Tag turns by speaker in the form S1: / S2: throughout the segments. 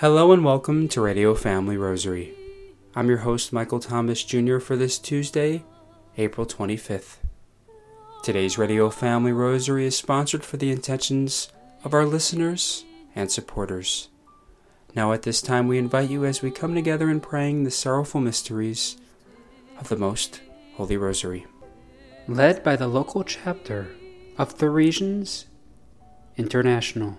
S1: Hello and welcome to Radio Family Rosary. I'm your host, Michael Thomas Jr., for this Tuesday, April 25th. Today's Radio Family Rosary is sponsored for the intentions of our listeners and supporters. Now, at this time, we invite you as we come together in praying the sorrowful mysteries of the Most Holy Rosary. Led by the local chapter of Theresians International.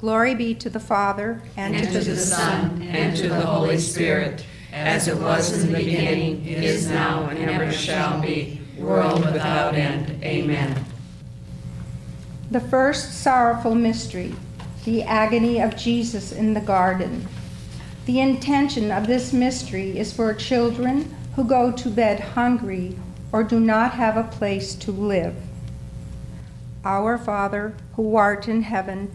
S2: Glory be to the Father,
S3: and, and to, to, the Son, and to the Holy Spirit, as it was in the beginning, is now, and ever shall be, world without end. Amen.
S2: The first sorrowful mystery, the agony of Jesus in the garden. The intention of this mystery is for children who go to bed hungry or do not have a place to live. Our Father, who art in heaven,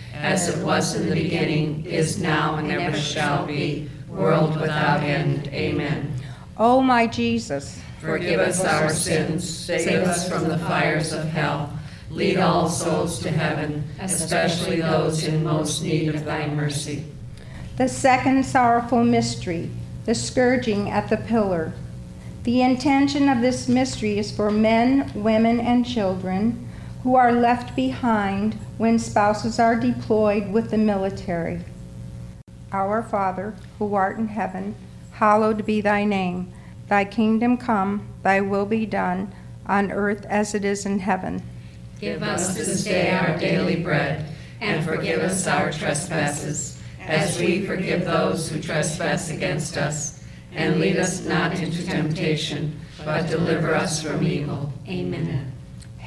S3: as it was in the beginning, is now, and ever shall be, world without end. Amen.
S2: O my Jesus,
S3: Forgive us our sins, save us from the fires of hell. Lead all souls to heaven, especially those in most need of thy mercy.
S2: the second sorrowful mystery, the scourging at the pillar. The intention of this mystery is for men, women, and children who are left behind when spouses are deployed with the military. Our Father, who art in heaven, hallowed be thy name. Thy kingdom come, thy will be done, on earth as it is in heaven.
S3: Give us this day our daily bread, and forgive us our trespasses, as we forgive those who trespass against us. And lead us not into temptation, but deliver us from evil. Amen.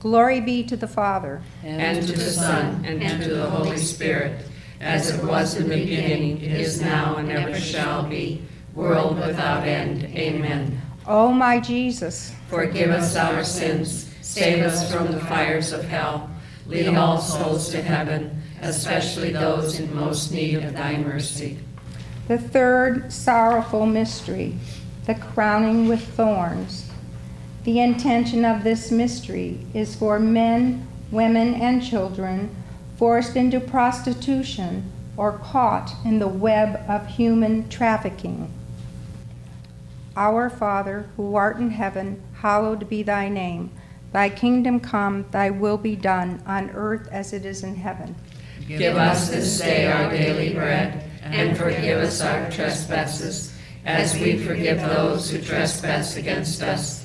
S2: Glory be to the Father,
S3: And to the Son, and to the Holy Spirit, as it was in the beginning, is now, and ever shall be, world without end. Amen.
S2: O my Jesus,
S3: Forgive us our sins, save us from the fires of hell, lead all souls to heaven, especially those in most need of thy mercy.
S2: the third sorrowful mystery, the crowning with thorns. The intention of this mystery is for men, women, and children forced into prostitution or caught in the web of human trafficking. Our Father, who art in heaven, hallowed be thy name. Thy kingdom come, thy will be done, on earth as it is in heaven.
S3: Give us this day our daily bread, and forgive us our trespasses, as we forgive those who trespass against us.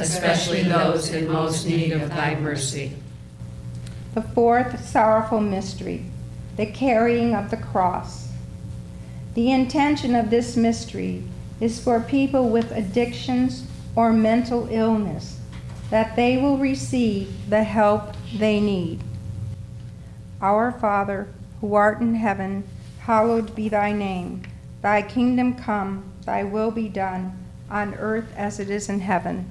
S3: especially those in most need of thy mercy.
S2: The fourth sorrowful mystery, the carrying of the cross. The intention of this mystery is for people with addictions or mental illness that they will receive the help they need. Our Father, who art in heaven, hallowed be thy name. Thy kingdom come, thy will be done, on earth as it is in heaven.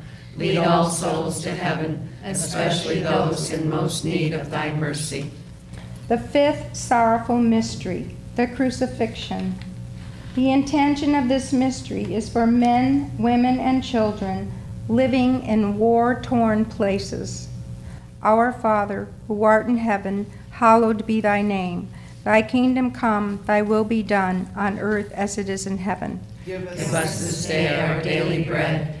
S3: lead all souls to heaven especially those in most need of thy mercy.
S2: The fifth sorrowful mystery, the crucifixion. The intention of this mystery is for men, women, and children living in war torn places. Our Father, who art in heaven, hallowed be thy name. Thy kingdom come, thy will be done, on earth as it is in heaven.
S3: Give us this day our daily bread,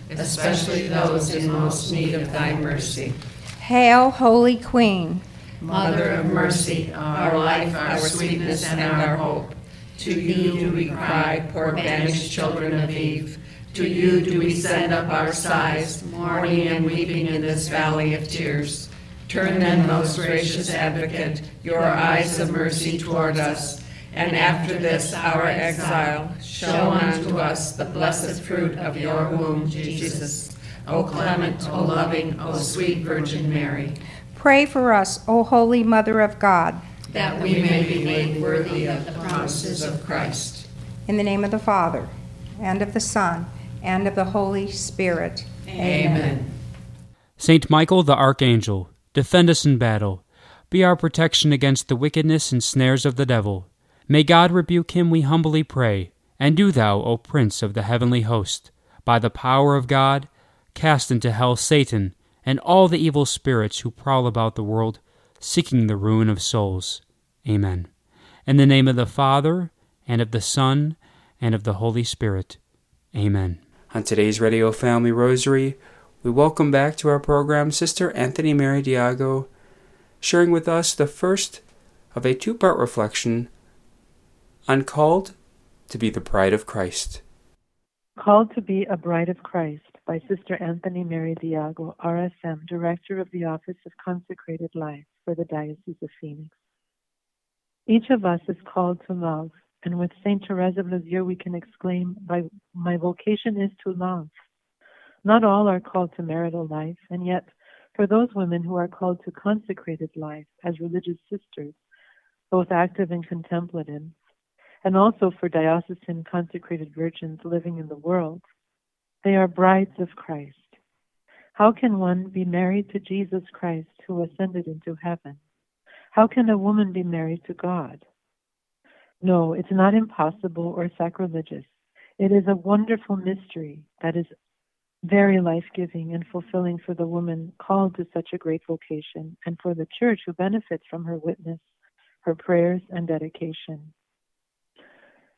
S3: especially those in most need of thy mercy.
S2: Hail, Holy Queen,
S3: Mother of mercy, our life, our sweetness, and our hope. To you do we cry, poor banished children of Eve. To you do we send up our sighs, mourning and weeping in this valley of tears. Turn then, most gracious advocate, your eyes of mercy toward us, and after this our exile, show unto us the blessed fruit of your womb, Jesus. O clement, O loving, O sweet Virgin Mary.
S2: Pray for us, O Holy Mother of God.
S3: That we may be made worthy of the promises of Christ.
S2: In the name of the Father, and of the Son, and of the Holy Spirit.
S3: Amen.
S1: Saint Michael the Archangel, defend us in battle. Be our protection against the wickedness and snares of the devil. May God rebuke him, we humbly pray. And do thou, O Prince of the heavenly host, by the power of God, cast into hell Satan and all the evil spirits who prowl about the world, seeking the ruin of souls. Amen. In the name of the Father, and of the Son, and of the Holy Spirit. Amen. On today's Radio Family Rosary, we welcome back to our program Sister Anthony Mary Diago, sharing with us the first of a two part reflection on Called to be the Bride of Christ.
S4: Called to be a Bride of Christ by Sister Anthony Mary Diago, RSM, Director of the Office of Consecrated Life for the Diocese of Phoenix. Each of us is called to love, and with Saint Therese of Lisieux we can exclaim, My vocation is to love. Not all are called to marital life, and yet, for those women who are called to consecrated life as religious sisters, both active and contemplative, and also for diocesan consecrated virgins living in the world, they are brides of Christ. How can one be married to Jesus Christ who ascended into heaven? How can a woman be married to God? No, it's not impossible or sacrilegious. It is a wonderful mystery that is very life giving and fulfilling for the woman called to such a great vocation and for the church who benefits from her witness, her prayers, and dedication.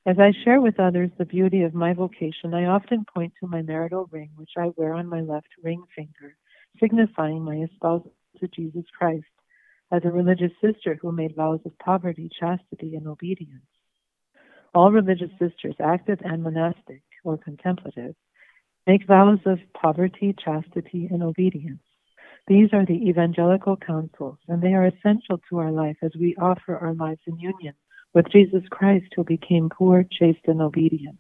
S4: As I share with others the beauty of my vocation, I often point to my marital ring, which I wear on my left ring finger, signifying my espousal to Jesus Christ as a religious sister who made vows of poverty, chastity, and obedience. All religious sisters, active and monastic or contemplative, make vows of poverty, chastity, and obedience. These are the evangelical counsels, and they are essential to our life as we offer our lives in union with Jesus Christ, who became poor, chaste, and obedient.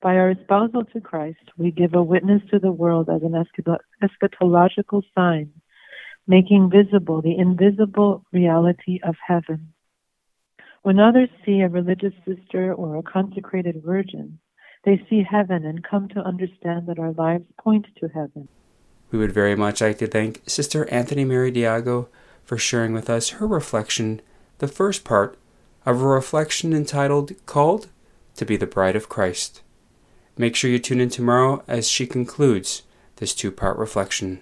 S4: By our espousal to Christ, we give a witness to the world as an eschatological sign, making visible the invisible reality of heaven. When others see a religious sister or a consecrated virgin, they see heaven and come to understand that our lives point to heaven.
S1: We would very much like to thank Sister Anthony Mary Diago for sharing with us her reflection, the first part of a reflection entitled Called to be the Bride of Christ. Make sure you tune in tomorrow as she concludes this two part reflection.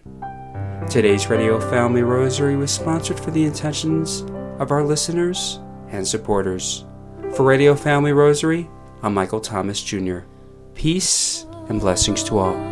S1: Today's Radio Family Rosary was sponsored for the intentions of our listeners and supporters. For Radio Family Rosary, I'm Michael Thomas Jr. Peace and blessings to all.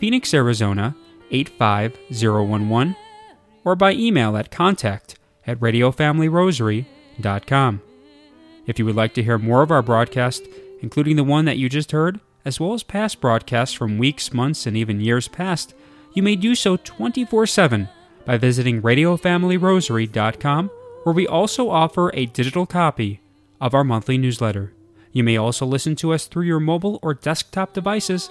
S1: Phoenix, Arizona 85011, or by email at contact at radiofamilyrosary.com. If you would like to hear more of our broadcast, including the one that you just heard, as well as past broadcasts from weeks, months, and even years past, you may do so 24 7 by visiting radiofamilyrosary.com, where we also offer a digital copy of our monthly newsletter. You may also listen to us through your mobile or desktop devices